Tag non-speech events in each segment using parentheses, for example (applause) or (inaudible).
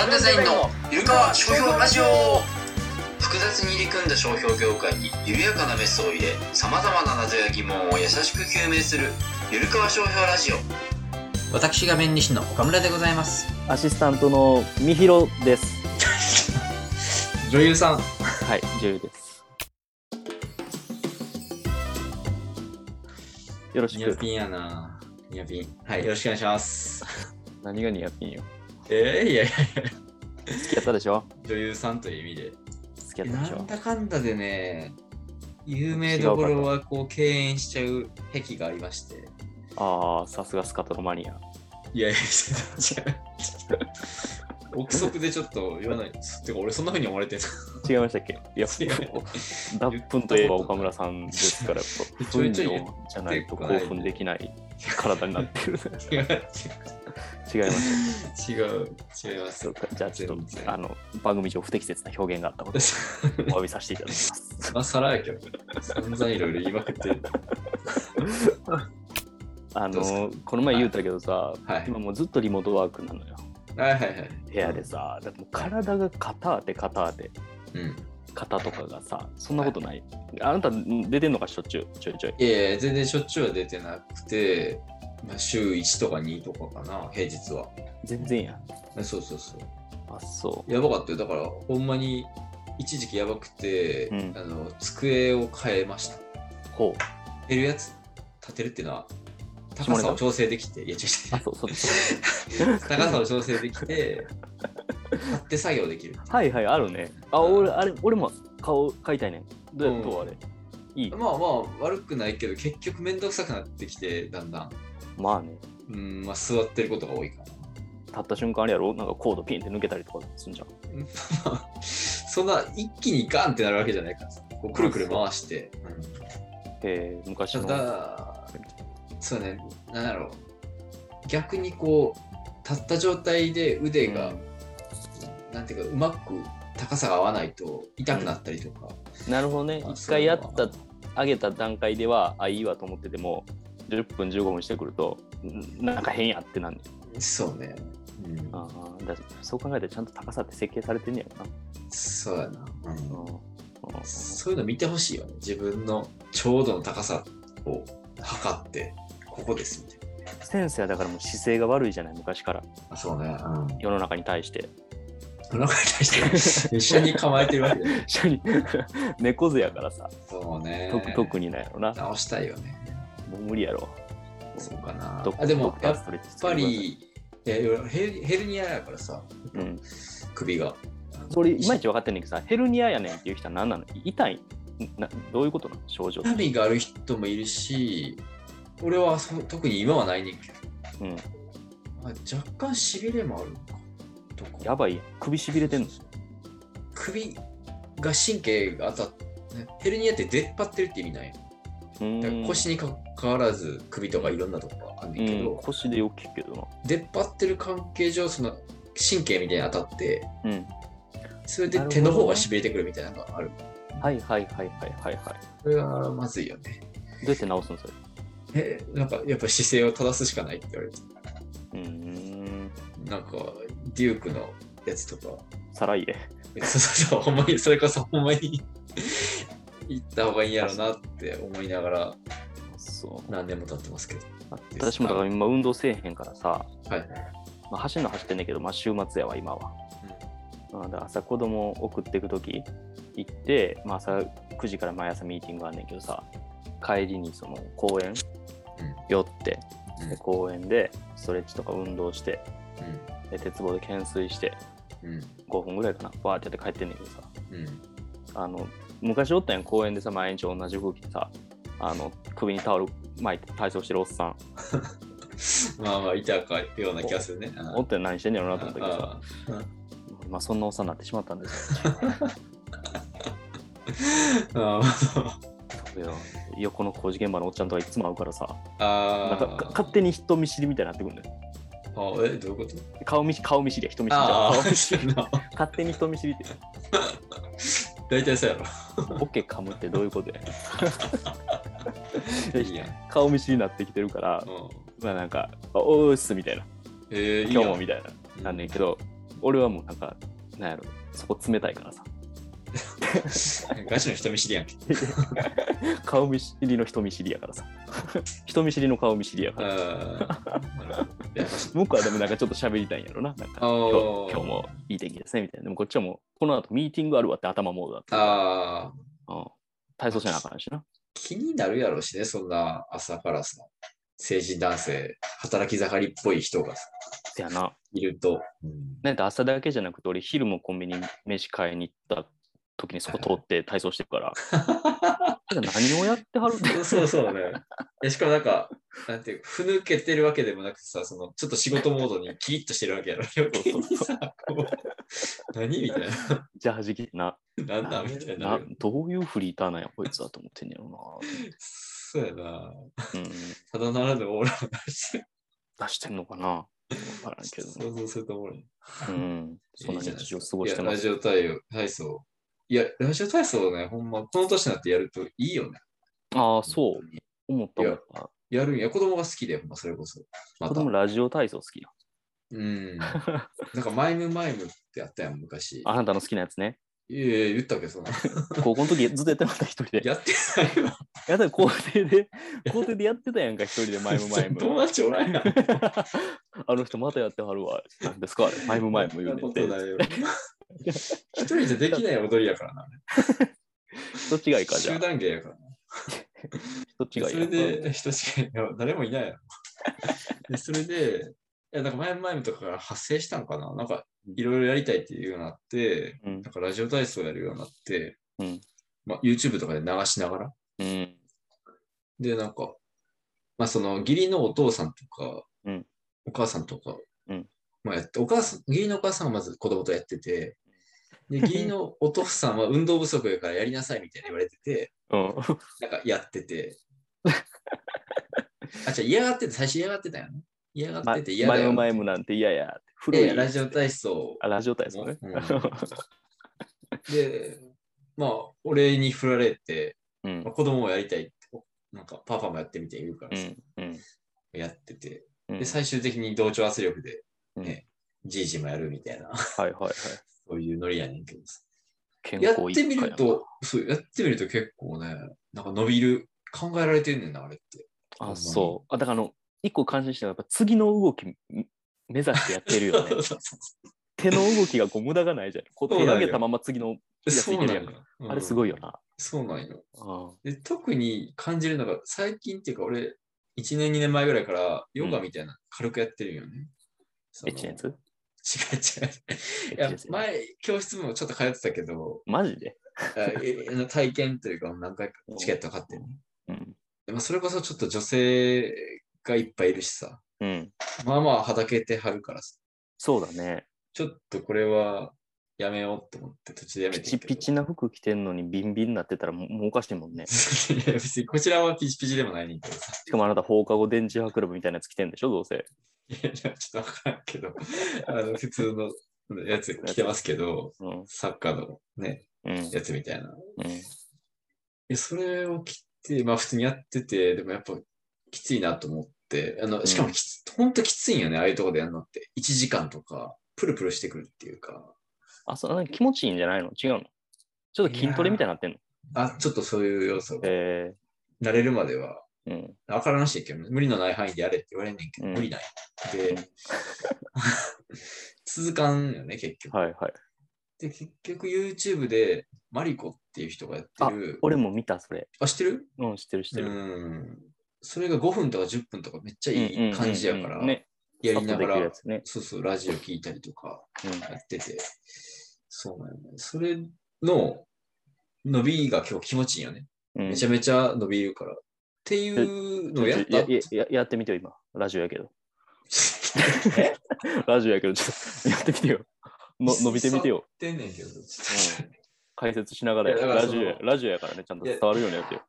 ランデザインのゆるかわ商標ラジオ複雑に入り組んだ商標業界に緩やかなメスを入れさまざまな謎や疑問を優しく究明するゆるかわ商標ラジオ私が弁理士の岡村でございますアシスタントのみひろです。(laughs) 女優さんはい、女優です。よろしく。ニアピンやなニアピンはいよろしくお願いします (laughs) 何がニアピンよ。えー、いやいやいや。好きやったでしょ？女優さんという意味で。好きやったでしょ。なんだかんだでね有名どころはこう敬遠しちゃう癖がありまして。ああ、さすがスカトロマニア。いやいや違う違う。憶測でちょっと言わない。てか俺そんな風に思われてる違いましたっけ？いや、違う脱粉といえば岡村さんですから、やっぱ、(laughs) 分じゃないと興奮できない体になってる。(laughs) 違う。違いまし違う違う違いた。ますじゃあちょっと、あの、番組上不適切な表現があったことを (laughs) お詫びさせていただきます。今更やけど散々いろいろ言いまくってる。あの、この前言うたけどさ、はい。今もうずっとリモートワークなのよ。はいはいはい。部屋でさ、だってもう体が肩当て肩当て、うん肩とかがさ、そんなことない。あなた出てんのかしょっちゅう、ちょいちょい。いやいや全然しょっちゅうは出てなくて、まあ、週1とか2とかかな平日は全然やん。そうそうそうあ、そやばかったよだからほんまに一時期やばくて、うんあの机を変えましたう。ほう。減るやつ立てるっていうのは高さを調整できていや違うあ、違。う (laughs) 高さを調整できて立って作業できるはいはい、あるね。あ、俺、あれ、俺も顔描いたいねん。どうやうん。あれ？いい？まあまあ悪くないけど結局めんどくさくなってきてだんだん。まあね。うんまあ座ってることが多いかな立った瞬間あれやろなんかコードピンって抜けたりとかすんじゃん。ま (laughs) あそんな一気にガンってなるわけじゃないからさ。こうくるくる回して、えー、昔うん、の。ただそうね。なんだろう。逆にこう立った状態で腕が、なんていうかうまく高さが合わないと痛くなったりとか、なるほどね。あ一回やった、上げた段階では、あ、いいわと思ってても、10分、15分してくると、んなんか変やってなん。そうね、うん、ああ、だそう考えてちゃんと高さって設計されてんねやろな。そうやな、うん。うん。うん。そういうの見てほしいよね。自分のちょうどの高さを測ってここですみたいな。先生はだからもう姿勢が悪いじゃない、昔から。あそうね、うん、世の中に対して。お腹に対して (laughs) 一緒に構えてるわけだよ。一緒に。(laughs) 猫背やからさ、そうね。特特になんやろな。直したいよね。もう無理やろ。そうかな。どあでもやっストレッチやっぱりいやいやヘルヘルニアやからさうん。首が。それ、いまいち分かってんねんけどさ、ヘルニアやねんっていう人は何なの？痛い。などういうことなの？症状痛みがある人もいるし俺はそう特に今はないねんけど。うん。あ若干しびれもあるのかやばい。首しびれてんの？首が神経が当たって、ねヘルニアって出っ張ってるって意味なんやうーん。だから腰にかかわらず首とかいろんなとこがあるんだけど、うん、腰でよく聞くけどな。出っ張ってる関係上その神経みたいに当たってうん。それで手の方がしびれてくるみたいなのがある。はいはいはいはいはいはい。それがまずいよね。どうやって直すのそれ？えなんかやっぱ姿勢を正すしかないって言われてうーん。なんかデュークのやつとかさらいえ。(laughs) そうそうそうほんまにそれこそほんまに行った方がいいんやろなって思いながらそう。何年も経ってますけど私もだから今運動せえへんからさ、はい、まあ、走るの走ってんねんけど、まあ週末やわ、今は。なので朝子供送っていくとき行って、まあ、朝9時から毎朝ミーティングあんねんけどさ、帰りにその公園うん寄って、うんで公園でストレッチとか運動して、で鉄棒で懸垂して、うん。うん5分ぐらいかな、バーってやって帰ってんねんけどさ、うん。あの昔おったんやん。公園でさ毎日同じ動きでさあの首にタオル巻いて体操してるおっさん。(laughs) まあまあいたかような気がするね。おってん何してんねやろなと思ったけどさ。ああ。まあそんなおっさんになってしまったんですよ。(laughs) あいや横の工事現場のおっちゃんとかいつも会うからさ。あなんかか勝手に人見知りみたいになってくるんだよ。あえどういうこと？顔見知顔見知りや人見知りじゃん。あ顔見知り。あ勝手に人見知りって。大体そうやボケ噛むってどういうことや？ろ (laughs) いいやん。顔見知りになってきてるからうん。まあなんか「おーっす」みたいな。えー、「いいやん。今日も」みたいな。なんねんけど俺はもうなんか、なんやろ、そこ冷たいからさ。(laughs) ガチの人見知りやんけ。(laughs) 顔見知りの人見知りやからさ。(laughs) 人見知りの顔見知りやから。あーなるほどいや僕はでもなんかちょっと喋りたいんやろな。なんか今日今日もいい天気ですねみたいな。でもこっちはもうこの後ミーティングあるわって頭モードだった。あーうん体操しなあかんしな。気になるやろうしね、そんな朝からさ、成人男性、働き盛りっぽい人がさせやな。いると。うんなんか朝だけじゃなくて俺昼もコンビニ飯買いに行った時にそこ通って体操してるから。(laughs) 何をやってはるって。そうそうそうね。しかもなんか、なんていう、ふぬけてるわけでもなくてさ、その、ちょっと仕事モードにキリッとしてるわけやろ。余計にさ、何みたいじゃあ弾きな。な。なんだみたいなな。どういうフリーターなんやこいつだと思ってんねやろそうやな。な。うん。ただならぬオーラを出して出してんのかなわからんけど。想像すると思うね。うん。そんな日常過ごしてます。ラジオ体体操。いや、ラジオ体操ね、ほんま、この年になってやるといいよね。ああ、そう。思った思った。やるんや、子供が好きで、ほんま、それこそ。また子供ラジオ体操好きな。うん。(laughs) なんか、マイムマイムってやったやん、昔。あなたの好きなやつね。いやいや、言ったっけ、そんな。(laughs) 高校の時ずっとやってました、一人で。(laughs) やってないわ。やったら校庭で、校庭でやってたやんか、一人でマイムマイム。友達おらんやん。あの人またやってはるわ。なんですかあれマイムマイム言うねんてそんなことないよ一人じゃできない踊りやからな。人違いか、じゃあ。集団芸やからな。人違いやそれで、人違い、誰もいないやろ。でそれで、いや、なんか前々々とかから発生したんかななんか、いろいろやりたいっていうようになって、うんなんかラジオ体操やるようになって、うんまあ、YouTube とかで流しながら。うん。で、なんか、まあ、その、義理のお父さんとか、うんお母さんとか、うんまあ、やって、お母さん、義理のお母さんはまず子供とやってて、で、義理のお父さんは運動不足やからやりなさいみたいに言われてて、うん。なんかやってて。あ、じゃ嫌がってて、最初嫌がってたよね。嫌がまってて嫌だよ。マイムマイムなんて嫌や。古いで、ラジオ体操。あ、ラジオ体操ね。うんで、まあ、俺に振られて、うんまあ、子供もやりたいって、なんかパパもやってみて言うからさ、うん。うん。やってて、うんで、最終的に同調圧力で、うんね、じいじもやるみたいな、はいはいはい。(laughs) そういうノリやねんけどさ。健やっ康てみると、そう、やってみると結構ね、なんか伸びる、考えられてんねんな、あれって。あ、にそう。あ、だからあの、一個感心したのは、やっぱ次の動き目指してやってるよね。(laughs) 手の動きがこう無駄がないじゃん。こう手上げたまま次の、やついけるやんうなんよあれすごいようんな。そうなんよ。あで特に感じるのが、最近っていうか、俺、1年、2年前ぐらいから、ヨガみたいな軽くやってるよね。エッチなやつ？違う違う。いや前、教室もちょっと通ってたけど、マジで？体験というか、何回かチケット買ってね。うん。でもそれこそちょっと女性がいっぱいいるしさ、うん。まあまあ、はだけてはるからさ、ちそうだね。ょっとこれはやめようと思って、途中でやめピてんけどチピチな服着てんのにビンビンになってたらもうおかしいもんね。(laughs) こちらはピチピチでもないねんけどさ。しかもあなた放課後電磁波クラブみたいなやつ着てんでしょどうせ。いや、ちょっとわからんけど、あの、普通のやつ着てますけど、うん。サッカーのね、うん。やつみたいな。うん。で、それを着て、まあ普通にやってて、でもやっぱきついなと思って、あの、しかもきつ、ほんときついんよね、ああいうとこでやるのって。1時間とか、プルプルしてくるっていうか、あ、そう気持ちいいんじゃないの？違うの？ちょっと筋トレみたいになってんの？あ、ちょっとそういう要素が、え慣れるまでは、ー、うん。わからんしいけど、無理のない範囲でやれって言われんねんけど、うん無理ない。で、(laughs) 続かんよね、結局。はいはい。で、結局 YouTube で、マリコっていう人がやってる、俺も見た、それ。あ、知ってる？うん、知ってる知ってうる。ん。それが5分とか10分とかめっちゃいい感じやから。やりながら、つね。そうそう、ラジオ聞いたりとかうん。やってて、そうなんよね。それの伸びが今日気持ちいいよね。うん、めちゃめちゃ伸びるから。っていうのをやった。ややややってみてよ、今。ラジオやけど。え (laughs) ラジオやけど、ちょっとやってみてよ。の伸びてみてよ。てんねんけど、ちょっと解説しながらラジオや。ラジオやからね、ちゃんと伝わるようにやってよ。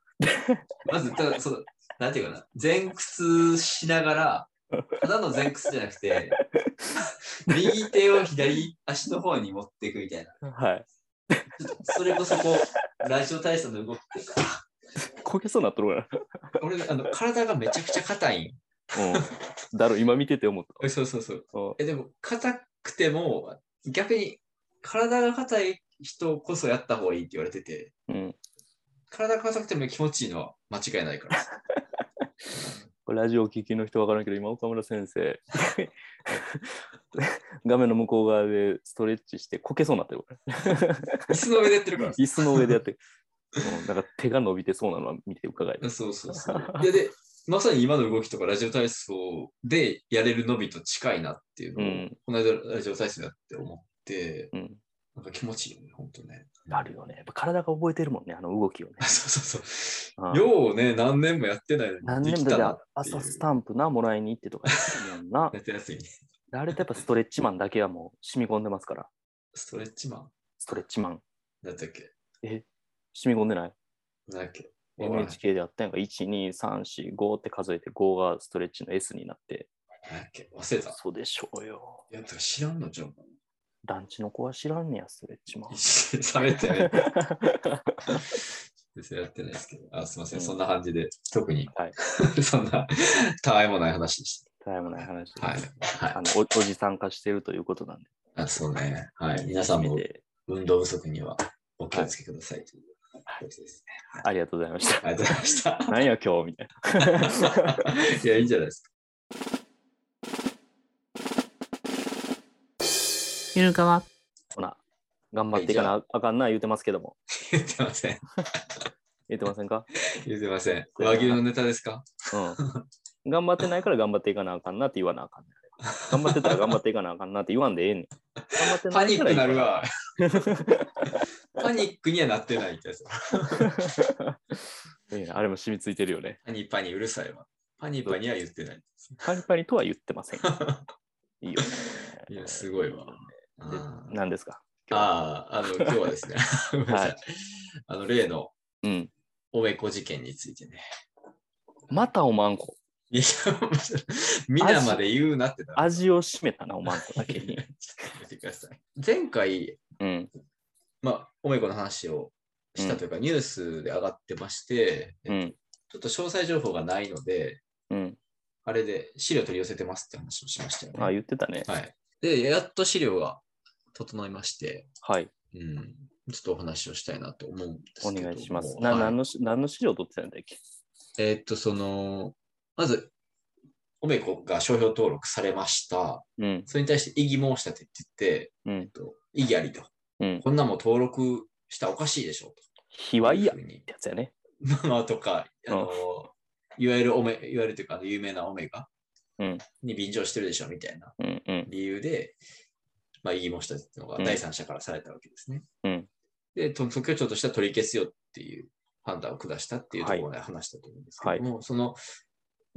まず、だからその、なんていうかな、前屈しながら、ただの前屈じゃなくて、(laughs) 右手を左足の方に持っていくみたいな。はい。それこそこう、ラジオ体操の動きっていうか、焦げそうになっとるか (laughs) 俺、あの、体がめちゃくちゃ硬いん。うん。だろ、今見てて思っ (laughs) そうそうそう。え、でも、硬くても、逆に体が硬い人こそやった方がいいって言われてて、うん。体が硬くても気持ちいいのは間違いないから。(laughs) ラジオを聞きの人わからんけど、今、岡村先生、画面の向こう側でストレッチしてこけそうになってる。椅子の上でやってるから。椅子の上でやってる。うん、だから手が伸びてそうなのは見て伺える。そうそうそう。で、で、まさに今の動きとかラジオ体操でやれる伸びと近いなっていうのを、うんこの間ラジオ体操やって思って、うん。なんか気持ちいいよね、ほんとね。あるよね。やっぱ体が覚えてるもんね、あの動きをね。(laughs) そうそうそう。うんようね、何年もやってないのに何で年もだ。朝スタンプな、もらいに行ってとかやってるもんな。夏休みに。あれってやっぱストレッチマンだけはもう染み込んでますから。ストレッチマン？ストレッチマン。なんだっけえ染み込んでない？け ?NHK でやったんやんか。1、2、3、4、5って数えて5がストレッチの S になって。なんだっけ忘れた。そうでしょうよ。いや、だから知らんのじゃん。団地の子は知らんねや、ストレッチマン。喋ってない。(laughs) 別にやってないですけど。あ、すみません。うんそんな感じで、特に、はい (laughs) そんな、たわいもない話でしたわいもない話でた。はい。はい。あのおおじさん化してるということなんで。あそうね。はい。皆さんもて運動不足にはお気をつけくださいというありがとうございました。ありがとうございました。何や今日みたいな。(laughs) いや、いいんじゃないですか。ゆるかわ。ほな、頑張っていかなあかんな言うてますけども。言ってません。言ってませんか？言ってません。和牛のネタですか？うん。頑張ってないから頑張っていかなあかんなって言わなあかんねん。頑張ってたら頑張っていかなあかんなって言わんでええねん。頑張ってパニックなるわ。わ。パニックにはなってないってやつ。あれも染みついてるよね。パニパニうるさいわ。パニパニは言ってないです。パニパニとは言ってません。(laughs) いいよね。いや、すごいわ。であー何ですか？あー、あの、今日はですね、(laughs) ごめんなさいはいあの、例のうん。おめこ事件についてね。またおまんこ。いや、皆まで言うなってな。味を占めたな、おまんこだけに。(laughs) ちょっとやめてください。前回、うん。まあ、おめこの話をしたというか、ニュースで上がってまして、うん。ちょっと詳細情報がないので、うん。あれで資料取り寄せてますって話をしましたよね。あ、言ってたね。はい。で、やっと資料が整いまして、はい。うん、ちょっとお話をしたいなと思うんですおけども。願いします。な、はい何のし、何の資料取ってたんだっけ？えーっと、その、まず、おめこが商標登録されました。うん。それに対して異議申し立てって言って、うんえっ。と異議ありと。うん。こんなんも登録したらおかしいでしょうと。卑猥やってやつやね。まあとか、あの、いわゆるおめ、いわゆるというか、有名なオメガうん。に便乗してるでしょみたいなうん。うん。理由で、まあ、異議申し立てっていうのうんが第三者からされたわけですね。うん。で、と特許庁としては取り消すよっていう判断を下したっていうところで話したと思うんですけども、その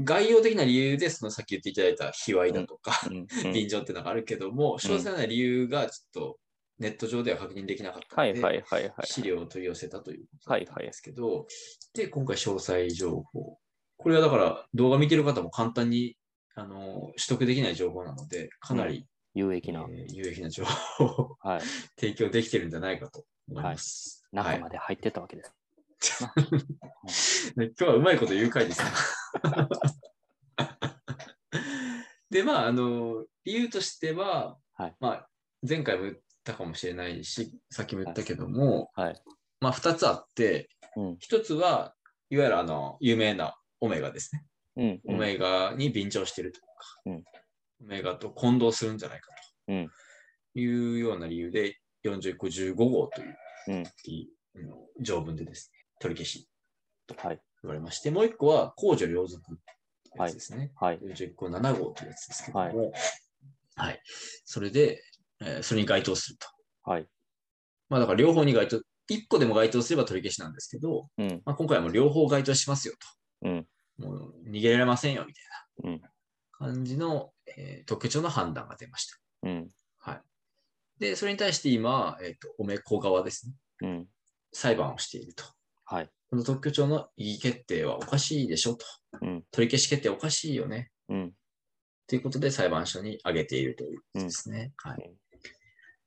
概要的な理由で、そのさっき言っていただいた卑猥だとか、うん。うん便乗っていうのがあるけども、詳細な理由がちょっとネット上では確認できなかったので、はいはいはいはい。資料を取り寄せたということですけど、で、今回詳細情報。これはだから動画見てる方も簡単にあの取得できない情報なので、かなり、有益な。えー有益な情報をはい。(laughs) 提供できてるんじゃないかと思います。中まで入ってたわけです。ね (laughs) 今日はうまいこと言う回ですね。(laughs) で、まあ、あの、理由としては、はいまあ、前回も言ったかもしれないし、さっきも言ったけども、はい。まあ、二つあって、うん。一つは、いわゆるあの、有名なオメガですね。うん。オメガに便乗してるとか、うんオメガと混同するんじゃないかうん。というような理由で、40個15号という、うん。条文でですね、取り消しはい。言われまして、もう一個は公序良俗ってやつですね。はい。41個7号というやつですけども、はい。それで、えーそれに該当すると。はい。まあだから両方に該当、1個でも該当すれば取り消しなんですけど、うん。まあ、今回はもう両方該当しますようん。と。もう逃げられませんよみたいうん。な感じの、えー特許庁の判断が出ました。うん。はい。で、それに対して今、えっ、と、おめこ側ですね。うん。裁判をしていると。はい。この特許庁の異議決定はおかしいでしょと。うん。取り消し決定おかしいよね。うん。ということで裁判所に挙げているということですね。はい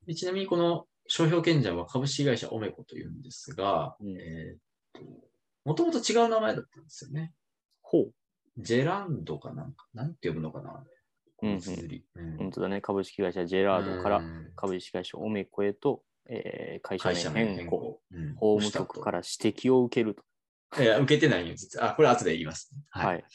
で。ちなみにこの商標権者は株式会社オメコというんですが、うんえーともともと違う名前だったんですよね。ほう。ジェランドかなんか、なんて呼ぶのかなこの綴り。うん本当だね。株式会社ジェラードからうん株式会社オメコへと、えー会社名名変変更。法務局から指摘を受けると。いや、受けてないよ、実は。あ、これ後で言います、ね。はい。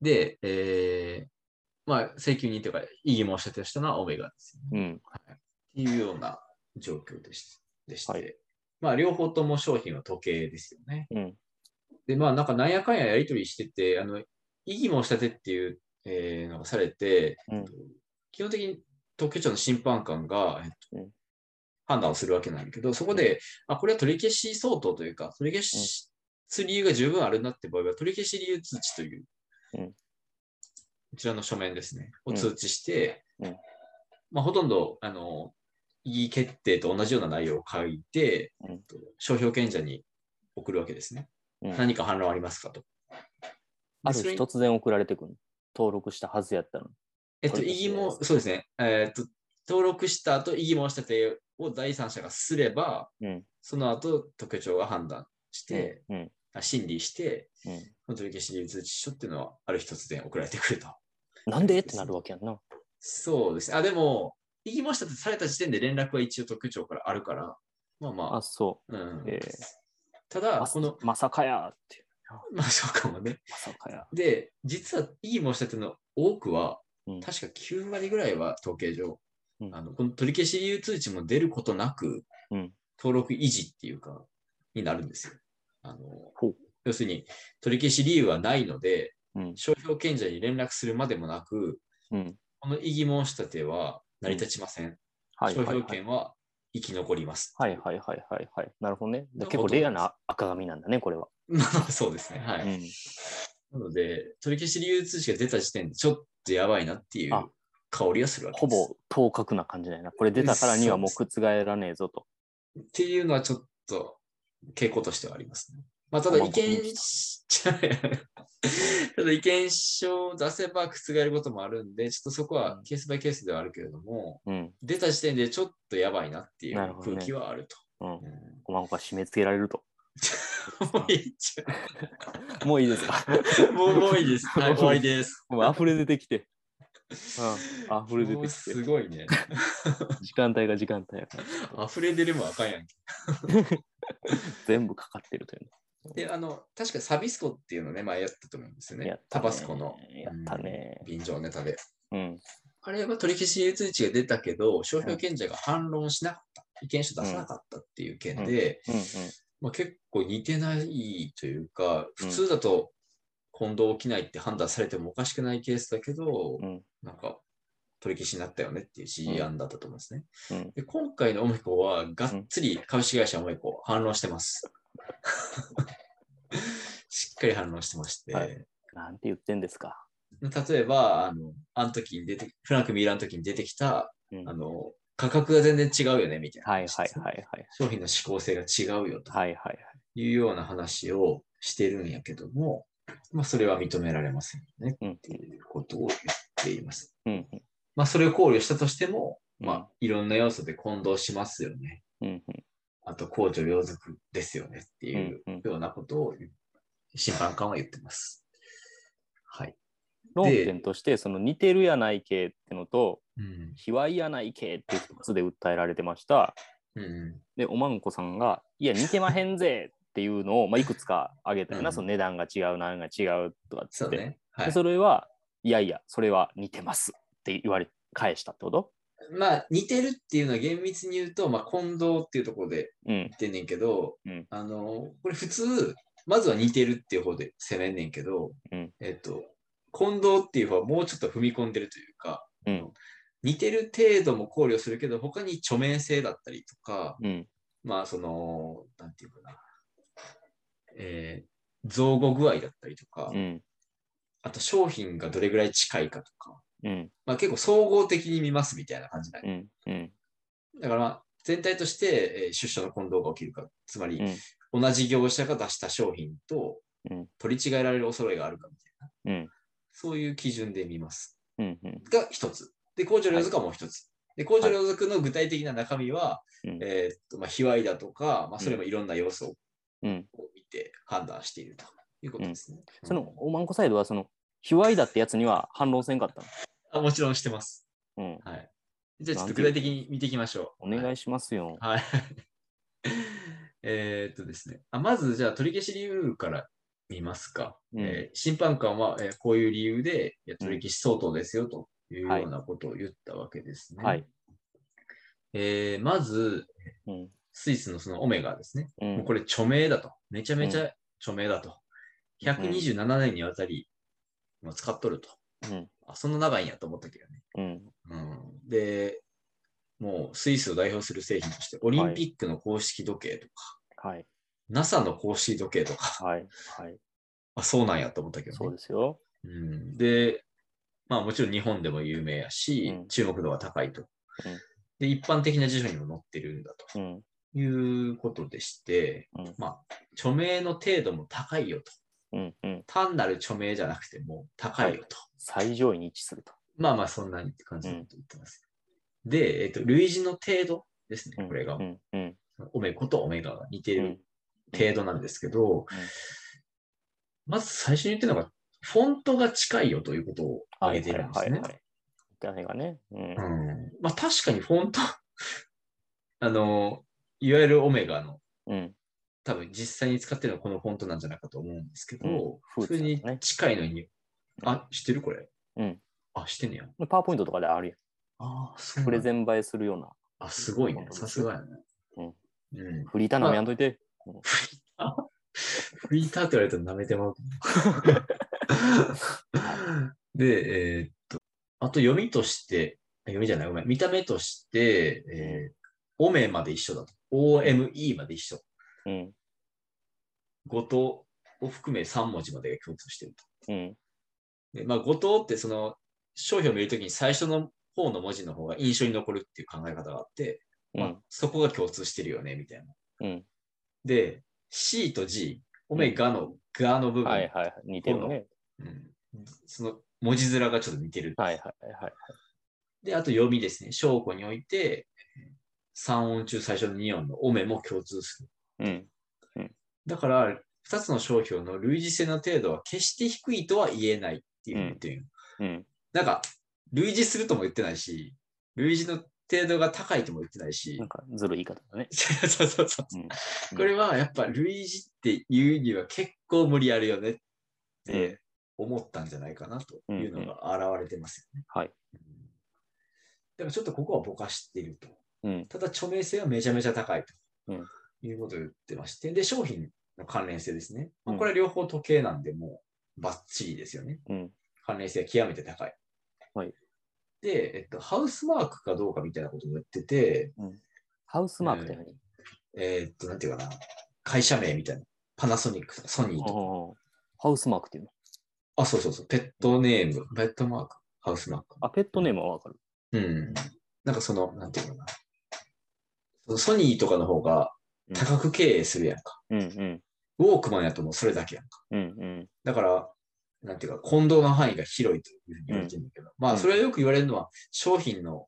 で、えー、まあ、請求人というか、異議申し立てをしたのはオメガです、ね。うん。っていうような状況でしでして、はい。まあ、両方とも商品は時計ですよね。うん。で、まあ、なんかなんやかんややり取りしてて、あの、異議申し立てっていう、えーのがされて、うん。基本的に特許庁の審判官が、えっとうん。判断をするわけなんだけど、そこで、あ、これは取り消し相当というか、取り消す理由が十分あるなって場合は、取り消し理由通知という、うん。こちらの書面ですね、をうん。通知して、うん。まあ、ほとんど、あの、異議決定と同じような内容を書いて、うんと商標権者に送るわけですね。うん何か反論ありますかと。ある日突然送られてくる。登録したはずやったのに。えっと、取り消し異議も、そうですね。えっと、登録した後、異議申し立てを第三者がすれば、うん。その後、特許庁が判断して、うん。あ審理して、うん。取り消し理由通知書っていうのは、ある日突然送られてくると。なんで？ってなるわけやんな。そうですね。あ、でも、異議申し立てされた時点で連絡は一応特許庁からあるから、まあまあ、そあ、うん。えたう。だ、まこの、まさかやって。(laughs) まあそうかもね。まさかや。で、実は異議申し立ての多くは、うん確か9割ぐらいは統計上、うんあのこの取り消し理由通知も出ることなく、うん登録維持っていうか、になるんですよ。あの要するに、取り消し理由はないので、うん。商標権者に連絡するまでもなく、うん。この異議申し立ては成り立ちません。商はいはいはい。標権は生き残ります。はいはいはいはいはい。なるほどね。結構レアな赤紙なんだね、これは。(laughs) まあそうですね。はい。うん。なので、取り消し理由通知が出た時点でちょっとやばいなっていうあ香りがするわけほです。ぼ当確な感じだよな。これ出たからにはもう覆らねえぞと。っていうのはちょっと傾向としてはありますね。まあ、ただ意見ただ意見書を出せば覆ることもあるんで、ちょっとそこはケースバイケースではあるけれども、うん。出た時点でちょっとやばいなっていう空気はあると。うん。うんおまんこが締め付けられると。(laughs) もういいじもういいですか？(laughs) もうもういいです。はい、終わりです。もう溢れ出てきて。うん。(laughs) 溢れ出てきて。すごいね。時間帯が時間帯やから。溢れ出るもあかんやんけ。全部かかってるというで、あの、確かサビスコっていうのね、前やったと思うんですよね。タバスコの。やったねうん便乗ネタで。うん。あれは取り消し通知が出たけど、商標権者が反論しなかった、意見書出さなかったっていう件で。まあ、結構似てないというか、うん普通だと混同起きないって判断されてもおかしくないケースだけど、うんなんか取り消しになったよねっていう指示案だったと思うんですね。うんで今回のオメコはがっつり株式会社オメコ反論してます。(laughs) しっかり反論してまして、はいなんて言ってんですか。例えば、あの、あの時に出て、フランク・ミーラーの時に出てきた、うんあの、価格が全然違うよね、みたいなはいはいはいはい。商品の指向性が違うよとはいはいはい。いうような話をしてるんやけども、まあ、それは認められませんよねうんっていうことを言っています。うんうんまあ、それを考慮したとしても、うんまあ、いろんな要素で混同しますよね。うんうんあと、公序良俗ですよねっていうようなことを審判官は言ってます。はい。論点として、その似てるやないけってのと、うん。卑猥やないけって2つで訴えられてました。うん。で、おまんこさんが、いや、似てまへんぜっていうのを、まあ、いくつか挙げたよな、うんその値段が違う、何が違うとかっつって。そうね。はい。でそれは、いやいや、それは似てますって言われ返したってこと？まあ、似てるっていうのは厳密に言うと、まあ、混同っていうところでうん。言ってんねんけど、うんあの、これ普通、まずは似てるっていう方で攻めんねんけど、うんえっと、混同っていう方はもうちょっと踏み込んでるというか、うん。似てる程度も考慮するけど、他に著名性だったりとか、うん。まあ、その、なんていうかな、えー造語具合だったりとか、うん。あと商品がどれぐらい近いかとか、うん。まあ、結構総合的に見ますみたいな感じなんようん。うん。だからまあ全体として、えー出所の混同が起きるか、つまりうん。同じ業者が出した商品とうん取り違えられる恐れがあるかみたいな、うん。そういう基準で見ます。うん。うん。が一つ。で、工場良俗はもう一つ。で、工場良俗の具体的な中身は、うんえーっと、まあ、卑猥だとか、まあ、それもいろんな要素をうん。見て判断しているということですね。その、おまんこサイドは、その、卑猥だってやつには反論せんかったの？あもちろんしてます。うん。はい。じゃあちょっと具体的に見ていきましょう。お願いしますよ。はい。(laughs) えーっとですね。あまず、じゃあ、取り消し理由から見ますか。うんえー審判官は、えーこういう理由で取り消し相当ですよというはいようなことを言ったわけですね。はい。えーまず、うん。スイスのそのオメガですね。う。もうんこれ著名だと。めちゃめちゃ著名だと。127年にわたり、まあ使っとると。うん。あ、そんな長いんやと思ったけどね。うん。うん、で、もうスイスを代表する製品として、オリンピックの公式時計とか、はい。NASA の公式時計とか、はい。はい。(laughs) あ、そうなんやと思ったけどそうね。ですよ。うん、で、まあもちろん日本でも有名やし、うん注目度が高いと。うんで、一般的な辞書にも載ってるんだとうん。いうことでして、うんまあ、著名の程度も高いよと。うん。うん。単なる著名じゃなくても高いよと。最上位に位置すると。まあまあ、そんな感じのこと言ってます。で、えっと、類似の程度ですね、うんこれが。うん。うん。オメコとオメガが似てるうん。程度なんですけど、まず最初に言ってるのが、フォントが近いよということを挙げているんですね。がね。うん。うんまあ確かにフォント、(laughs) あの、いわゆるオメガのうん。多分実際に使ってるのはこのフォントなんじゃないかと思うんですけど、うんフーそれに近いのに、あ、知ってるこれ？うん。あ、知ってんねや。パワーポイントとかであるやん。ああ、そうプレゼン。ン映えするような。あ、すごいねさすがやね。うん。うん。フリーターなめやんといて。フリーター？(laughs) って言われたら舐めてまう。(laughs) で、えーっと、あと読みとして、読みじゃない、ごめん、見た目として、えーオメまで一緒だと。OME まで一緒。うん。を含め3文字までが共通していると。うん。でまあ、語頭ってその商品を見るときに最初の方の文字の方が印象に残るっていう考え方があって、まあうん。そこが共通してるよね、みたいな。うん。で、C と G、オメガのガの部分、はいはいはい。似てるね。うんその文字面がちょっと似てる。はいはいはい。で、あと読みですね。証拠において、3音中最初の2音のオメも共通する。うん。だから、2つの商標の類似性の程度は決して低いとは言えないっていうふうに言ってる。うん。なんか、類似するとも言ってないし、類似の程度が高いとも言ってないしなん、かずるい言い方だね。(laughs) そうそうそうそう。うん。これはやっぱ類似っていうには結構無理あるよねって思ったんじゃないかなというのが現れてますよね。はい。うんだからちょっとここはぼかしていると。うん。ただ著名性はめちゃめちゃ高いとうんいうことを言ってまして、で、商品の関連性ですね。まあうんこれは両方時計なんで、もうバッチリですよね。うん。関連性は極めて高い。はい。で、えっと、ハウスマークかどうかみたいなことを言ってて、ハウスマークって何？えーっと、なんていうかな、会社名みたいな。パナソニックとかソニーとか。ハウスマークっていうの？あ、そうそうそう。ペットネーム、ペットマーク、ハウスマーク。あ、ペットネームはわかる。うん。なんかその、なんていうのかな。ソニーとかの方が多額経営するやんか。うんうん。ウォークマンやともうそれだけやんか。うんうん。だから、なんていうか、混同の範囲が広いというふうに言われてるんだけど、まあ、それはよく言われるのは、商品の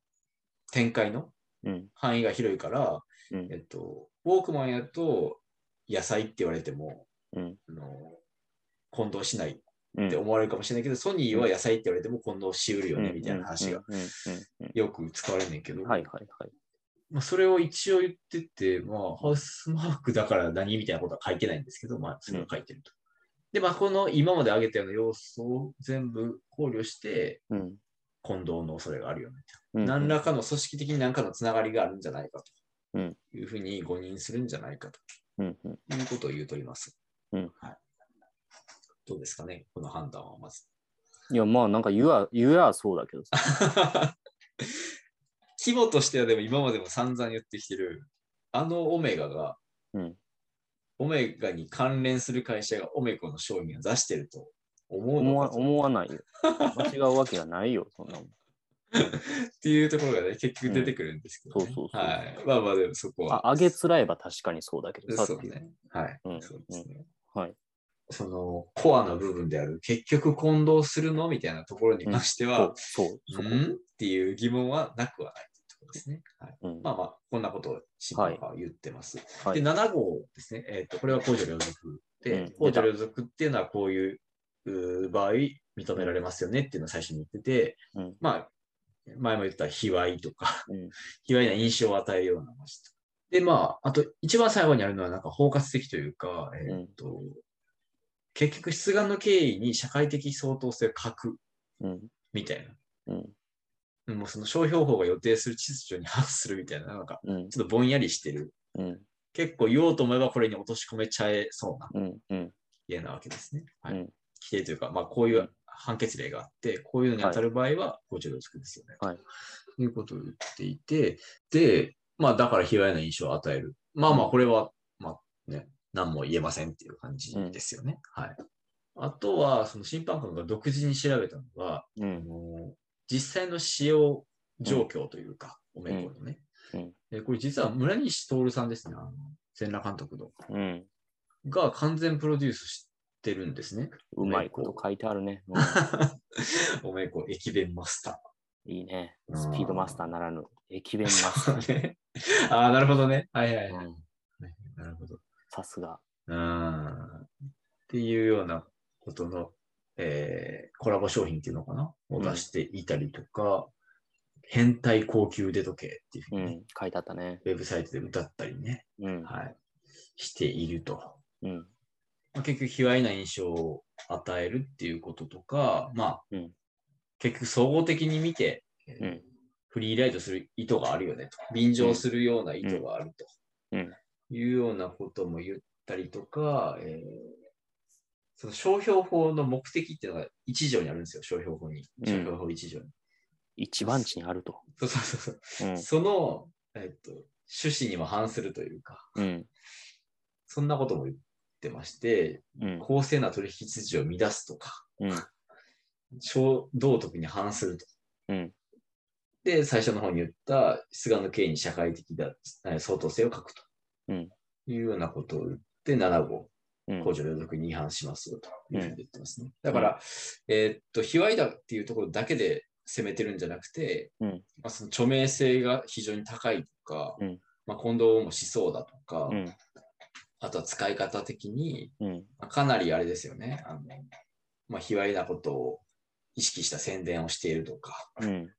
展開のうん。範囲が広いから、うんえっと、ウォークマンやと野菜って言われても、うん。あの混同しないっうんて思われるかもしれないけど、ソニーは野菜って言われても混同しうるよね、みたいな話がうんうんうんよく使われるねんけど、うん。はいはいはい。まあ、それを一応言ってて、まあ、ハウスマークだから何みたいなことは書いてないんですけど、まあ、それを書いてると。で、まあ、この今まで挙げたような要素を全部考慮して、うん。混同の恐れがあるよね。うん何らかの組織的に何かのつながりがあるんじゃないかうんというふうに誤認するんじゃないかうんうん。ということを言うとります。うんはい、どうですかね、この判断はまず。いや、まあなんか言わ、言やそうだけどさ。(laughs) 規模としてはでも今までも散々言ってきてる、あのオメガが、うんオメガに関連する会社がオメコの商品を出してると思うのかと思わないよ。間違うわけがないよ、そんなもん。(laughs) っていうところがね、結局出てくるんですけど、ねうんそうそうそうはい。まあまあでもそこは。あ、あげつらえば確かにそうだけど。そうね。はい。うんそうですね。はい。そのコアな部分である、結局混同するのみたいなところに関しては、そう、そう、そこ。ん？っていう疑問はなくはないというところですね。はい、うん。まあまあ、こんなことを審判が言ってます。はい。で、7号ですね。えっ、と、これは公序良俗で、うん。公序良俗っていうのはこういううー場合、類認められますよねっていうのを最初に言ってて、うん。まあ、前も言った卑猥とか、うん。卑猥な印象を与えるような話と。で、まあ、あと一番最後にあるのはなんか包括的というか、えーっと、結局出願の経緯に社会的相当性を欠くうん。みたいな。うん。もうその商標法が予定する秩序に反するみたいな、なんかうん。ちょっとぼんやりしてる。うん。結構言おうと思えばこれに落とし込めちゃえそうな。家なわけですね。はい。うん規定というか、まあこういう判決例があって、こういうのに当たる場合はご助力つくですよね。はい。ということを言っていて、で、まあだから卑猥な印象を与える。まあまあこれは、まあね、何も言えませんっていう感じですよね。はい。あとは、その審判官が独自に調べたのが、うん。あの実際の使用状況というか、おめこのね。うんえこれ実は村西徹さんですね、あの全裸監督の。うん。が完全プロデュースしてるんですね。うまいこと書いてあるね。(laughs) うおめこ、駅弁マスタんいいね。うんスピードマスターならぬ、駅弁マスター。ねああ、なるほどね。はいはいー。はい。うんなるほど。さすが。うん。っていうようなことの、えーコラボ商品っていうのかな？を出していたりとか、変態高級腕時計っていうふうにね、うん。書いてあったね。ウェブサイトで歌ったりね、うん。はい、していると。うん。まあ、結局、卑猥な印象を与えるっていうこととか、まあ、うん結局、総合的に見て、えーうんフリーライドする意図があるよねと。便乗するような意図があると。うんいうようなことも言ったりとか、えーその商標法の目的っていうのが一条にあるんですよ、商標法に。うん商標法一条に。一番地にあると。そうそうそうそう。うん。その、えっと、趣旨にも反するというか、うん。そんなことも言ってまして、うん。公正な取引秩序を乱すとか、道徳に反すると。うん。で、最初の方に言った、出願の経緯に社会的だえー相当性を書くと。うんいうようなことを言って、7号、うん公序良俗に違反しますよというふうに言ってますね。だから、えーっと、卑猥だっていうところだけで攻めてるんじゃなくて、うんまあ、その著名性が非常に高いとか、うんまあ、混同もしそうだとか、うん。あとは使い方的に、かなりあれですよね。あのまあ、卑猥なことを意識した宣伝をしているとか、うん。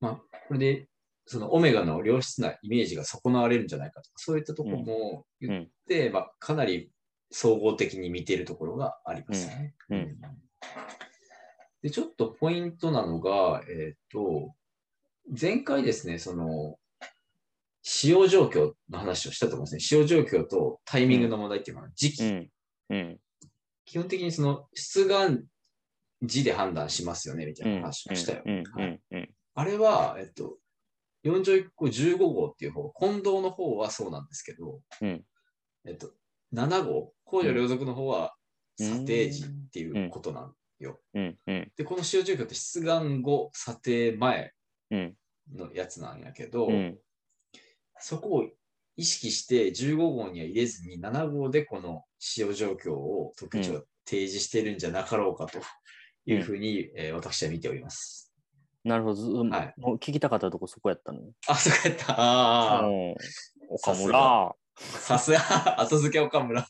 まあ、これで、そのオメガの良質なイメージが損なわれるんじゃないかとか、そういったところも言って、まあ、かなり総合的に見ているところがありますよね。うん。うん。で、ちょっとポイントなのが、えっ、と、前回ですね、その、使用状況の話をしたと思うんですね。使用状況とタイミングの問題っていうのは、時期、うん。うん。基本的にその出願時で判断しますよね、みたいな話をしたよ。あれは、えっと、4条1項15号っていう方、近藤の方はそうなんですけど、うんえっと、7号、公序良俗の方はうん査定時っていうことなんよ。うん。うん。で、この使用状況って出願後、査定前うん。のやつなんやけど、うん。そこを意識して15号には入れずに7号でこの使用状況を特徴提示してるんじゃなかろうかというふうに、えー私は見ております。なるほど。ずはいもう聞きたかったとこそこやったの？あ、そうやった？ああ、うん岡村。さすが、(laughs) 後付け岡村。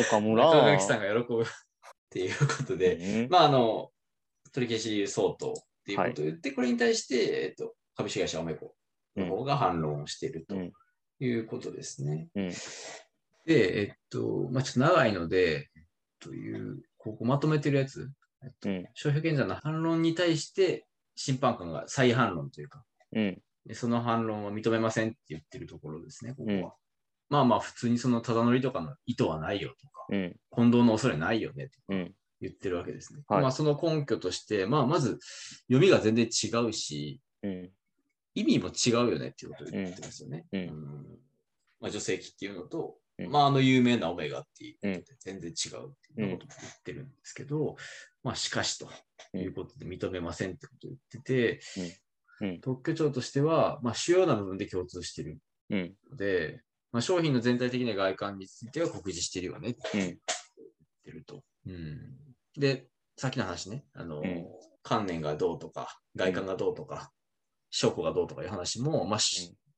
岡村。中垣さんが喜ぶっていうことで、うんまあ、あの、取り消し相当っていうことを言って、これに対して、えっと、株式会社おめこの方が反論をしているとうんいうことですね。うんで、えっと、まあ、ちょっと長いので、という、ここまとめてるやつ、えっとうん。商標権者の反論に対して、審判官が再反論というか、うん。でその反論は認めませんって言ってるところですね、ここは。うんまあまあ、普通にそのただ乗りとかの意図はないよとか、うん。混同の恐れないよねとうん。言ってるわけですね。はいまあその根拠として、まあまず読みが全然違うし、うん。意味も違うよねっていうことを言ってますよね。うんんまあ、女性器っていうのと、うんまああの有名なオメガっていう全然違うっていうことを言ってるんですけど、まあしかしということで認めませんってことを言ってて、うんうん特許庁としては、まあ主要な部分で共通してるうん。ので、まあ、商品の全体的な外観については告示してるよねってうん言ってると。うん、で、さっきの話ね、あの、うん観念がどうとか、外観がどうとか、証拠がどうとかいう話も、まあ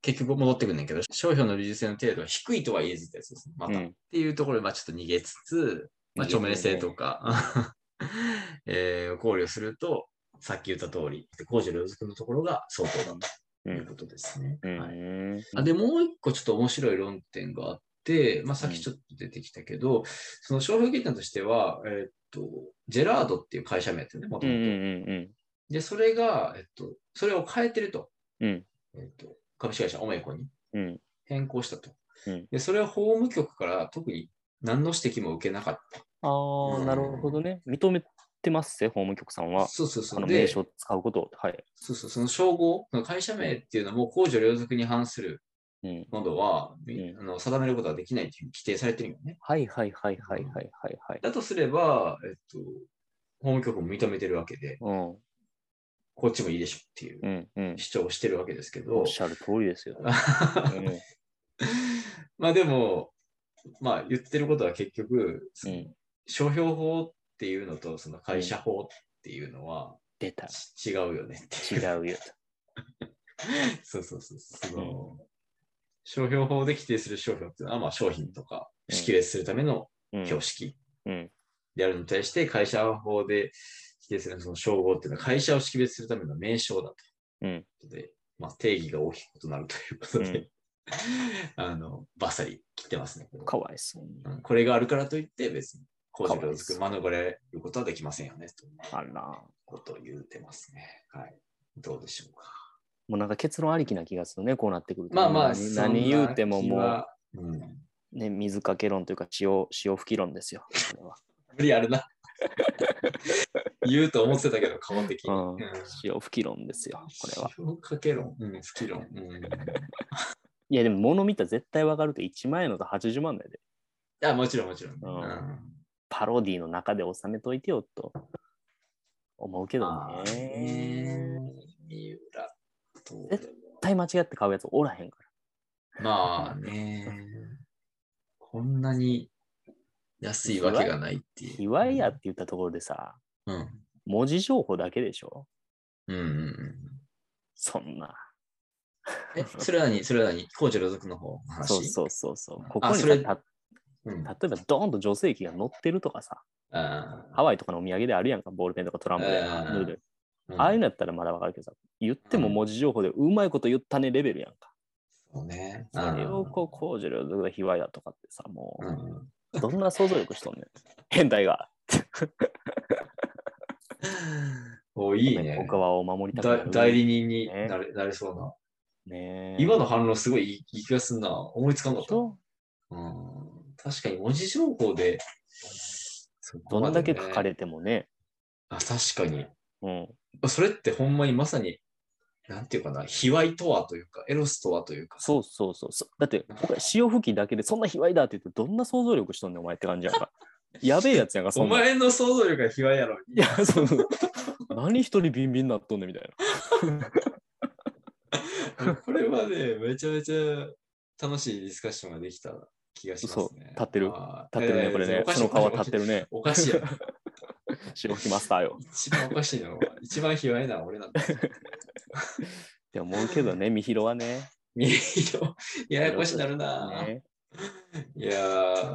結局戻ってくるんだけど、商標の美術性の程度が低いとは言えずってやつですね。また。うんっていうところで、まあちょっと逃げつつ、まあ著名性とか、(laughs) (laughs) えー考慮すると、さっき言った通り、工事の予測のところが相当だうというんことですね。うんはいあで、もう一個ちょっと面白い論点があって、まあ、さっきちょっと出てきたけど、その商標技術としては、えーっと、ジェラードっていう会社名やってるね、もともと。うんうんうんで、それが、えっと、それを変えてると。うんえっと、株式会社オメコにうんうん変更したと。うんで、それは法務局から特に何の指摘も受けなかった。ああ、なるほどね。認めてますね、法務局さんは。そうそうそう。であの名称を使うことを。はい。そうそう、その称号、会社名っていうのも公序良俗に反するうん、ものは、んあの定めることができないという規定されてるよね。はいはいはいはいはいはいはい。だとすれば、えっと、法務局も認めてるわけで、うんこっちもいいでしょっていううんうん。主張をしてるわけですけおどっ、しゃる通りですよ。(laughs) うんまあでも、まあ言ってることは結局、うん商標法っていうのとその会社法っていうのは出た。ち違うよね。違うよ。(laughs) そうそうそう。その、商標法で規定する商標っていうのは、まあ商品とかうん識別するためのうん標識うんであるのに対して、会社法で規定するその称号っていうのは会社を識別するための名称だと。うんで、まあ定義が大きく異なるということで、(laughs) あの、バッサリ切ってますね。かわいそうこれがあるからといって別に工事をかわいそう免れることはできませんよね、というあら。ことを言うてますね。はい。どうでしょうか。もうなんか結論ありきな気がするね、こうなってくると。まあまあ、何言うてもも気はうん。う、ね、水かけ論というか塩、塩吹き論ですよ。無理あるな。(laughs) 言うと思ってたけど、顔的に。うんうん塩吹き論ですよ、これは。塩かけ論。うん、吹き論。うん。いや、でも物見たら絶対わかると1万円のと80万だよで。いや、もちろんもちろんうんパロディの中で収めといてよと思うけどまあね。ね。三浦と。絶対間違って買うやつおらへんかまあね。こんなに安いわけがないっていう。ら。卑猥やって言ったところでさ、うん。文字情報だけでしょ？うんうんうん。そんな。え、それは何？それは何？工事の属の方の話？そうそうそうそう。ここにさたうん。例えばドーンと女性器が乗ってるとかさ、あハワイとかのお土産であるやんか、ボールペンとかトランプでうん塗る。ーああいうのやったらまだわかるけどさ、言っても文字情報でうまいこと言ったねレベルやんか。そうね。それをこう、工事量で卑猥だとかってさ、もうどんな想像力しとんねん。変態が。(laughs) おいいね。他はを守りたく代理人にねなれ,、なれそうな。ねえ今の反応すごいいい気がすんな。思いつかんかった。確かに文字情報で、どんだけ書かれてもね。あ、確かに。うん。それってほんまにまさに、なんていうかな、卑猥とはというか、エロスとはというか。そうそうそう。だって、俺潮吹きだけでそんな卑猥だって言って、どんな想像力しとんねん、お前って感じやんか。(laughs) やべえやつやんか、そおんなん。い前の想像力が卑猥やろ。や、そうそう。何一人ビンビンなっとんねんみたいな。(laughs) これはね、めちゃめちゃ楽しいディスカッションができた気がしますね。そう立ってる立ってるね、これねその顔立ってるね。おかしいやろ。潮吹きマスターよ。一番おかしいのは、一番卑猥なのは俺なんだ。って思うけどね、みひろはね。いやややこしなるな、ねいや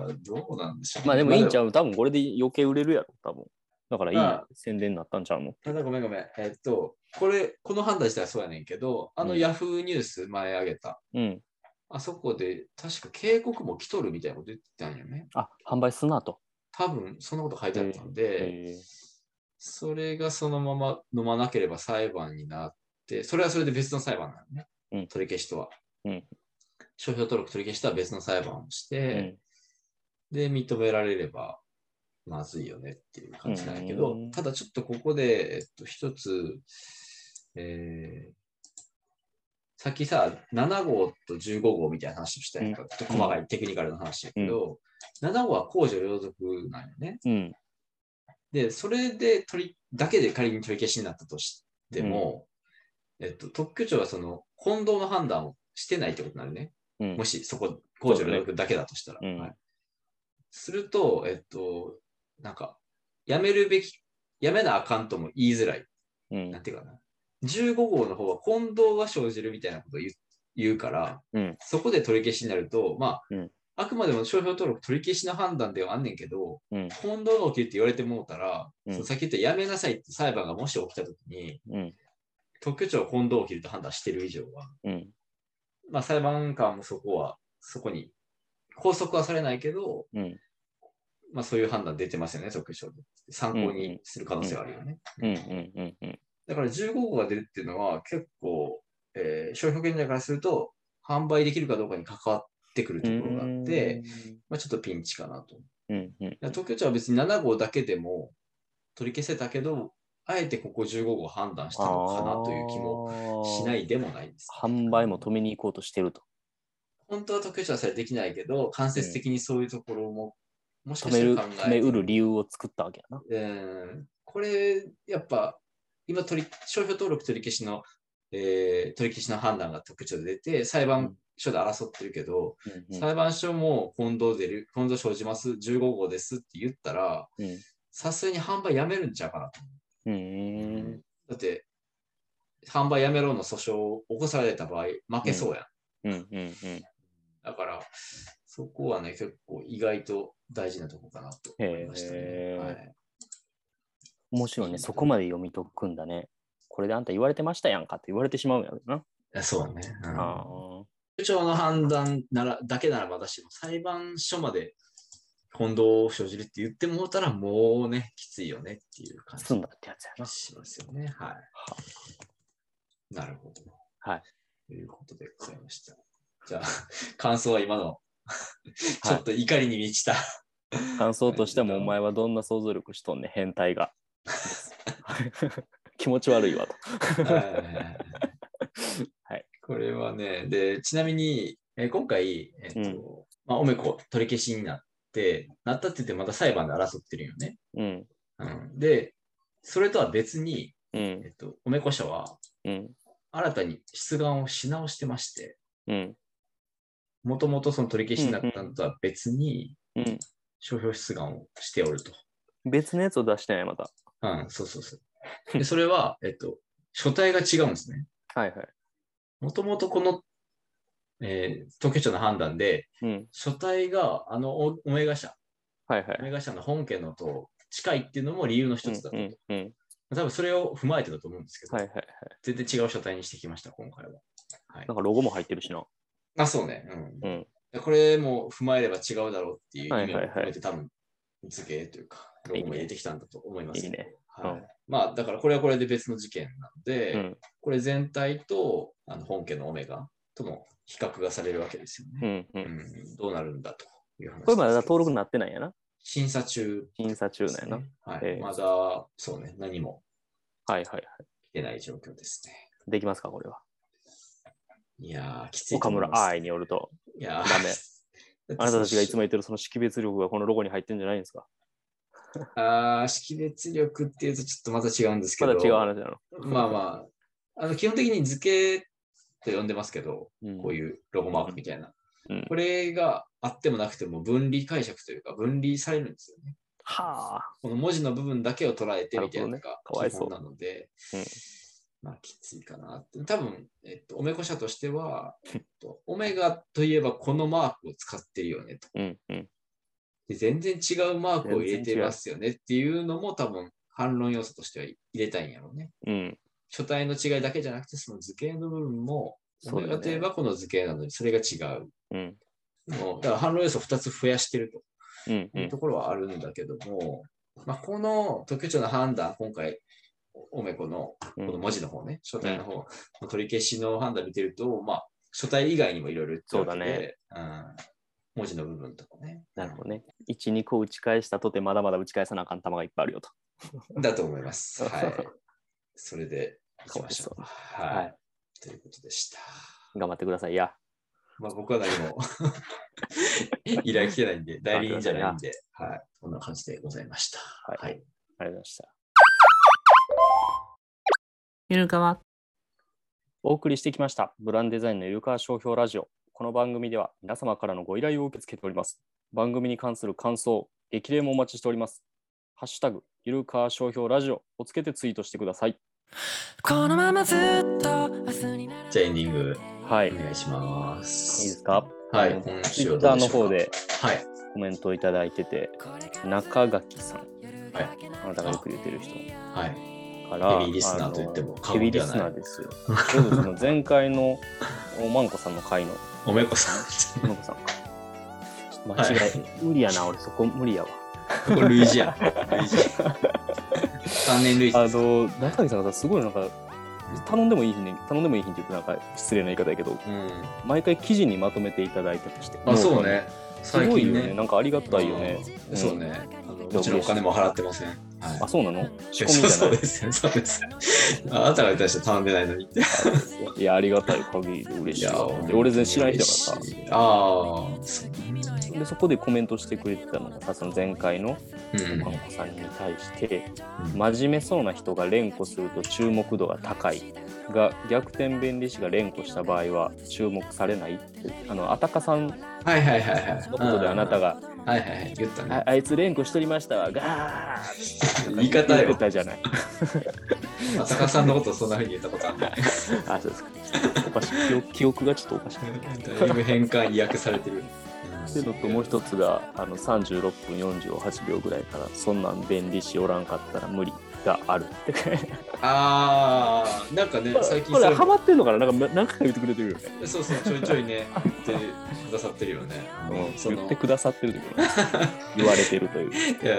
ー、どうなんでしょう。まあでもいいんちゃう？う多分これで余計売れるやろ、多分。だからいいまあ宣伝になったんちゃうの？ただごめんごめん。えっと、これ、この判断自体はそうやねんけど、あのうんヤフーニュース前あげた、うん。あそこで確か警告も来とるみたいなこと言ってたんよね。あ、販売すなと。多分そんなこと書いてあったんで、えーそれがそのまま飲まなければ裁判になって、それはそれで別の裁判なのね。うん取り消しとは。うん商標登録取り消しとは別の裁判をしうて、んで、認められればまずいよねっていう感じなんやけど、うんただちょっとここで、えっと、一つ、えーさっきさ、7号と15号みたいな話をしたやんか、ちょっと細かいテクニカルな話やけど、7号は公序良俗なんよね。うん。で、それで取り、だけで仮に取り消しになったとしても、えっと、特許庁はその、混同の判断をしてないってことになるね。うんもしそこ、公序良俗だけだとしたら。うんはいすると、えっと、なんか、やめるべき、やめなあかんとも言いづらい。うんなんていうかな。15号の方は混同が生じるみたいなことを言うから、うんそこで取り消しになると、まあ、うんあくまでも商標登録取り消しの判断ではあんねんけど、うん本堂が起きるって言われてもうたら、うんさっき言ったやめなさいって裁判がもし起きたときに、うん。特許庁は本堂を切ると判断してる以上は、うん。まあ裁判官もそこは、そこに拘束はされないけど、うん。まあそういう判断出てますよね、特許庁で。参考にする可能性はあるよね。うん。うん。うん。うん。だから15号が出るっていうのは結構、えー商標権者からすると販売できるかどうかに関わってくるところがあって、まあ、ちょっとピンチかなと。うん。うん。東京庁は別に7号だけでも取り消せたけど、あえてここ15号を判断したのかなという気ももしないでもないです。販売も止めに行こうとしてると。本当は東京庁はそれできないけど、間接的にそういうところも、もしか止める、したら考止めうる理由を作ったわけやな。うんこれ、やっぱ、今取り、商標登録取り消しの、えー取り消しの判断が特徴で出て、裁判所で争ってるけど、うん。裁判所も本堂出る、本堂生じます、15号ですって言ったら、うん。さすがに販売やめるんちゃうかなと。うん。だって、販売やめろの訴訟を起こされた場合、負けそうやん。うん。うん。うん。だから、そこはね、結構意外と大事なとこかなと思いましたね。面白いね。そこまで読み解くんだね。これであんた言われてましたやんかって言われてしまうんやけどな。そうね。うんあ部長の判断ならだけならまだしも、裁判所まで本堂を生じるって言ってもうたら、もうね、きついよねっていうあ。感じ済んだってやつやな。しますよね。はい。なるほど。はい。ということでございました。じゃあ、感想は今の、(laughs) ちょっと怒りに満ちた。感想としてもお前はどんな想像力しとんねん変態が。気持ち悪いわと。はいこれはね、で、ちなみに、えー今回、えっとうんまあ、おめこ取り消しになって、なったって言ってまた裁判で争ってるよね。うん。うん、で、それとは別に、うんえ。っと、おめこ社はうん。新たに出願をし直してまして、うん。もともとその取り消しになったのとは別に、うん。商標出願をしておると。別のやつを出してない、また。うん、そうそうそう。(laughs) で、それは、えっと、書体が違うんですね。はいはい。もともとこの、えー、東京庁の判断で、うん。書体があのオオメガ社、はいはいオ。メガ社の本家のと近いっていうのも理由の一つだと。うん。うん。多分それを踏まえてだと思うんですけど、はいはいはい。全然違う書体にしてきました、今回は。はいなんかロゴも入ってるしな。あ、そうね。うんうん。でこれも踏まえれば違うだろうっていう意味をはいはいはい込めて、多分、図形というか、ロゴも入れてきたんだと思いますいいねはいうんまあ、だからこれはこれで別の事件なので、うん。これ全体とあの本家のオメガとの比較がされるわけですようね。ん。う。うんんどうなるんだという話これまだ登録になってないんやな。審査中審査中なんやな。ね。はいええまだ、そうね、何もはいはいはい。来てない状況ですね。できますか、これは。いやー、きついと岡。村愛によると。いやーダメ (laughs) あなたたちがいつもも。言ってるその識別力がこのロゴに入ってるんじゃないんですか (laughs) あー識別力っていうとちょっとまた違うんですけど。まだ違う話なの。まあまあ、あの基本的に図形と呼んでますけど、うんこういうロゴマークみたいな。うんこれがあってもなくても分離解釈というか分離されるんですよね。はあ。この文字の部分だけを捉えてみたいなのがほどねかわいそう基本なので、うんまあきついかなって。多分、えっと、おめこ社としては、(laughs) えっと、オメガといえばこのマークを使ってるよねと。うんうん。で全然違うマークを入れてますよねっていうのも多分反論要素としては入れたいんやろうね。うん。書体の違いだけじゃなくて、その図形の部分も、そうだねガといえばこの図形なのに、それが違う。うん。もうだから反論要素を2つ増やしてるうん。というところはあるんだけども、まあ、この特許庁の判断、今回、おめこのこうんの文字の方ね、書体の方の取り消しの判断見てると、まあ、書体以外にもいろいろ言ってるわけで、うん、文字の部分とかね。なるほどね。1、2個打ち返したとてまだまだ打ち返さなあかん球がいっぱいあるよと。だと思います。(laughs) はい。それでいきましょう。はい。はいということでした。頑張ってくださいや。まあ僕は何も (laughs) 依頼来てないんで、代理人じゃないんで、はい。こんな感じでございました。はいはい。ありがとうございました。ゆるかわ。お送りしてきました。ブランデザインのゆるかわ商標ラジオ。この番組では皆様からのご依頼を受け付けております。番組に関する感想、激励もお待ちしております。ハッシュタグ、ゆるかわ商標ラジオをつけてツイートしてください。このままずっと明日にならじゃあエンディングはい。お願いします。いいですか？はいツイッター週はどうでしょうかの方ではい。コメントをいただいてて、中垣さん。はい。あなたがよく言ってる人はい。から。ヘビーリスナーと言ってもあの過ヘビーリスナーですよ。そうですね。前回のおまんこさんの回のおめこさん。まんこさんか。間違え、無理やな、俺そこ無理やわ。これ類似やん。類似。三年類似あ。の、中垣さんがすごいなんか、頼んでもいい日に、頼んでもいい日って言ってなんか失礼な言い方やけど、うん。毎回記事にまとめていただいてまして。あ、そうね。すごいよね。ね。なんかありがたいよね。うんそうね。もちろんお金も払ってません。はいあ、そうなの？仕込そうみじゃない？そうですね。そうです。あなたが対して頼んでないのにって。(laughs) いや、ありがたい限りで嬉しいわ。ーで俺全然知らない人だからさ。ああ。で、そこでコメントしてくれてたのがさ、その前回のうんマンコさんに対して、うん真面目そうな人が連呼すると注目度が高いが、逆転弁理士が連呼した場合は注目されないって、あの、あたかさんのはいはいはいはい。ことであなたが、はいはいはい。言ったね。ああいつ連呼しとりましたわ、ガーッ (laughs) 言い方よ言ってたじゃない。まさかさんのことそんなふうに言ったことあるね。(laughs) あ、そうですか。おかしい記憶。記憶がちょっとおかしい。だいぶ変換意訳されてる。っていうのともう一つがあの36分48秒ぐらいからそんなん便利しおらんかったら無理があるって。ああ、なんかね、最近これハマってんのかな？なんか何回か言ってくれてるよね、そうそう、ちょいちょいね、言ってくださってるよね。うん、言ってくださってるというか (laughs) 言われてるという。いや、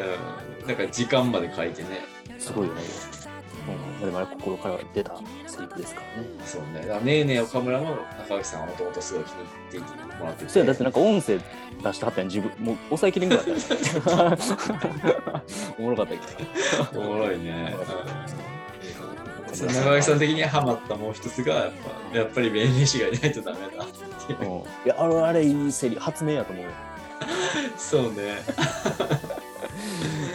なんか時間まで書いてね。すごいよね、うん、でもあれ心から出たセリフですからねそうね。だからねえねえ岡村も中垣さんはもともとすごい気に入っていてもらってて。そうやだってなんか音声出してはったやん自分もう抑えきれんぐらいだったよ (laughs) おもろかったけどおもろいね。中垣さん的にハマったもう一つが、やっぱ、やっぱり弁理士がいないとダメだっていう。うん、いやあれあれいいセリフ発明やと思うよそうね。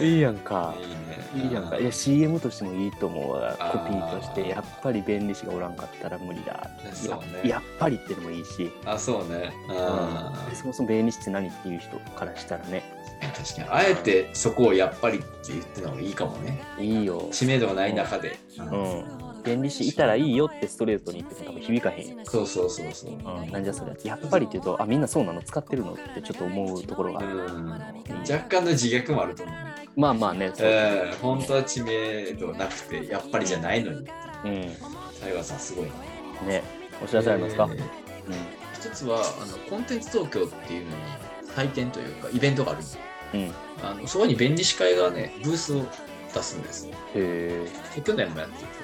(laughs) いいやんかいいね。いいやんか。いや、CM としてもいいと思うわ。コピーとして、やっぱり便利士がおらんかったら無理だ。ねややっぱりってのもいいし、あ、そうね。あでそもそも便利士って何っていう人からしたらね、ー確かに。あえてそこをやっぱりって言ってのもいいかもね。いいよ。知名度がない中で。ううん。便利士いたらいいよってストレートに言っても多分響かへんよ。そうそうそうそう。うん、なんじゃそれ。やっぱりって言うと、あ、みんなそうなの使ってるのってちょっと思うところが。うん若干の自虐もあると思う。まあまあね、そう。えー、本当は知名度なくて、やっぱりじゃないのに。うん。タイガーさんすごいな。ね、お知らせありますか、えー一つはあのコンテンツ東京っていうのに祭典というかイベントがあるんですようん。うん。へあのそこに弁理士会がねブースを出すんですえ。で去年もやっていて、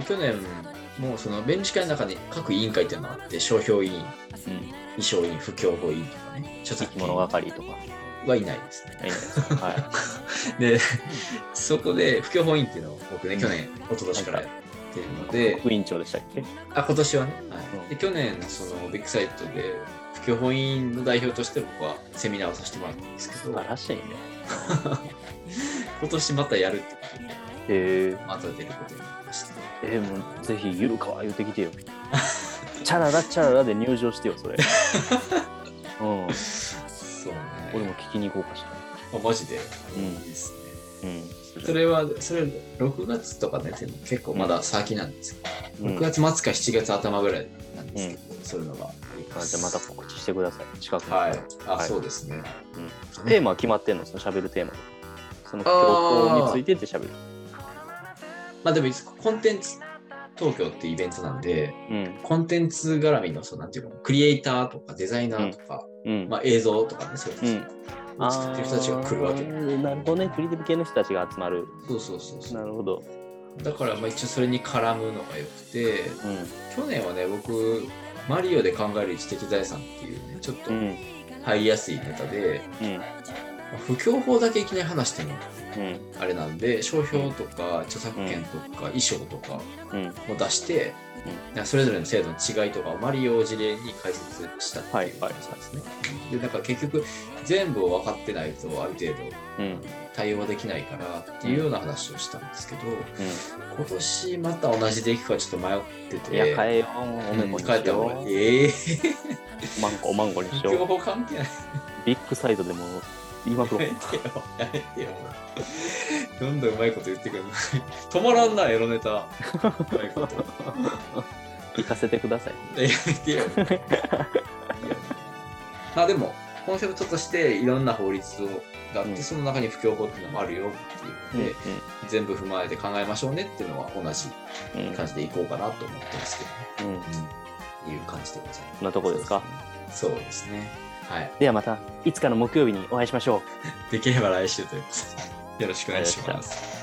で去年もその弁理士会の中に各委員会っていうのがあって商標委員うん。衣装委員不協法委員とかね著作生き物係とか。はいないですねいいんですかはい。でそこで不協法委員っていうのを僕ね去年一昨年からやってるので、副委員長でしたっけ？あ今年はね、はいうんで去年そのビッグサイトで不協法委員の代表として僕はセミナーをさせてもらったんですけ素ど晴らしいね。(laughs) 今年またやるってことでへえ。また出ることになりましたえー、もうぜひゆるかわ言うてきてよ。チャララチャララで入場してよ、それ。(laughs) うん。俺も聞きに行こうかしあマジで、うん。いいですね。ら。それはそれ6月とかねでも結構まだ先なんですよ、うん。6月末か7月頭ぐらいなんですけど、そういうのが。じゃあまた告知してください。近くに。はい。あ、はい。そうですね、テーマは決まってんの？その喋るテーマ。とか。その教皇についてって喋る。まあでもコンテンツ東京ってイベントなんでうん。コンテンツ絡みのそうなんていうのクリエイターとかデザイナーとか、うん。まあ、映像とかねそういううん。の作ってる人たちが来るわけ、ーなるほどね。クリエイティブ系の人たちが集まる。そうそうそうそうなるほど。だからまあ一応それに絡むのがよくてう去年はね僕マリオで考える知的財産っていうねちょっと。入りやすいネタで、不協法だけいきなり話してもうん。あれなんで商標とか著作権とか衣装とかうん。を出して、それぞれの制度の違いとかをマリオを事例に解説したっていうはいはい話なんですね。でなんか結局全部を分かってないとある程度うん。対応はできないからっていうような話をしたんですけど、う今年また同じでいくかちょっと迷ってん。て。いや、変えよう。おめうんこにしよう。ええおマンコ、おマンコにしよう。報関係ない。ビッグサイトでも言いまくろうやめ。てよ。やめてよ。どんどんうまいこと言ってくる。止まらんな、エロネタ。うまいこと。聞かせてください。やめてよ。まあでも、コンセプトとしていろんな法律をがあって、うんその中に不協法っていうのもあるよっていうので、全部踏まえて考えましょうねっていうのは同じうんうん感じでいこうかなと思ってますけど、うんねうん、いう感じでございます。そんなとこですか？そうですね。はい。ではまたいつかの木曜日にお会いしましょう。(laughs) できれば来週ということで、よろしくお願いします。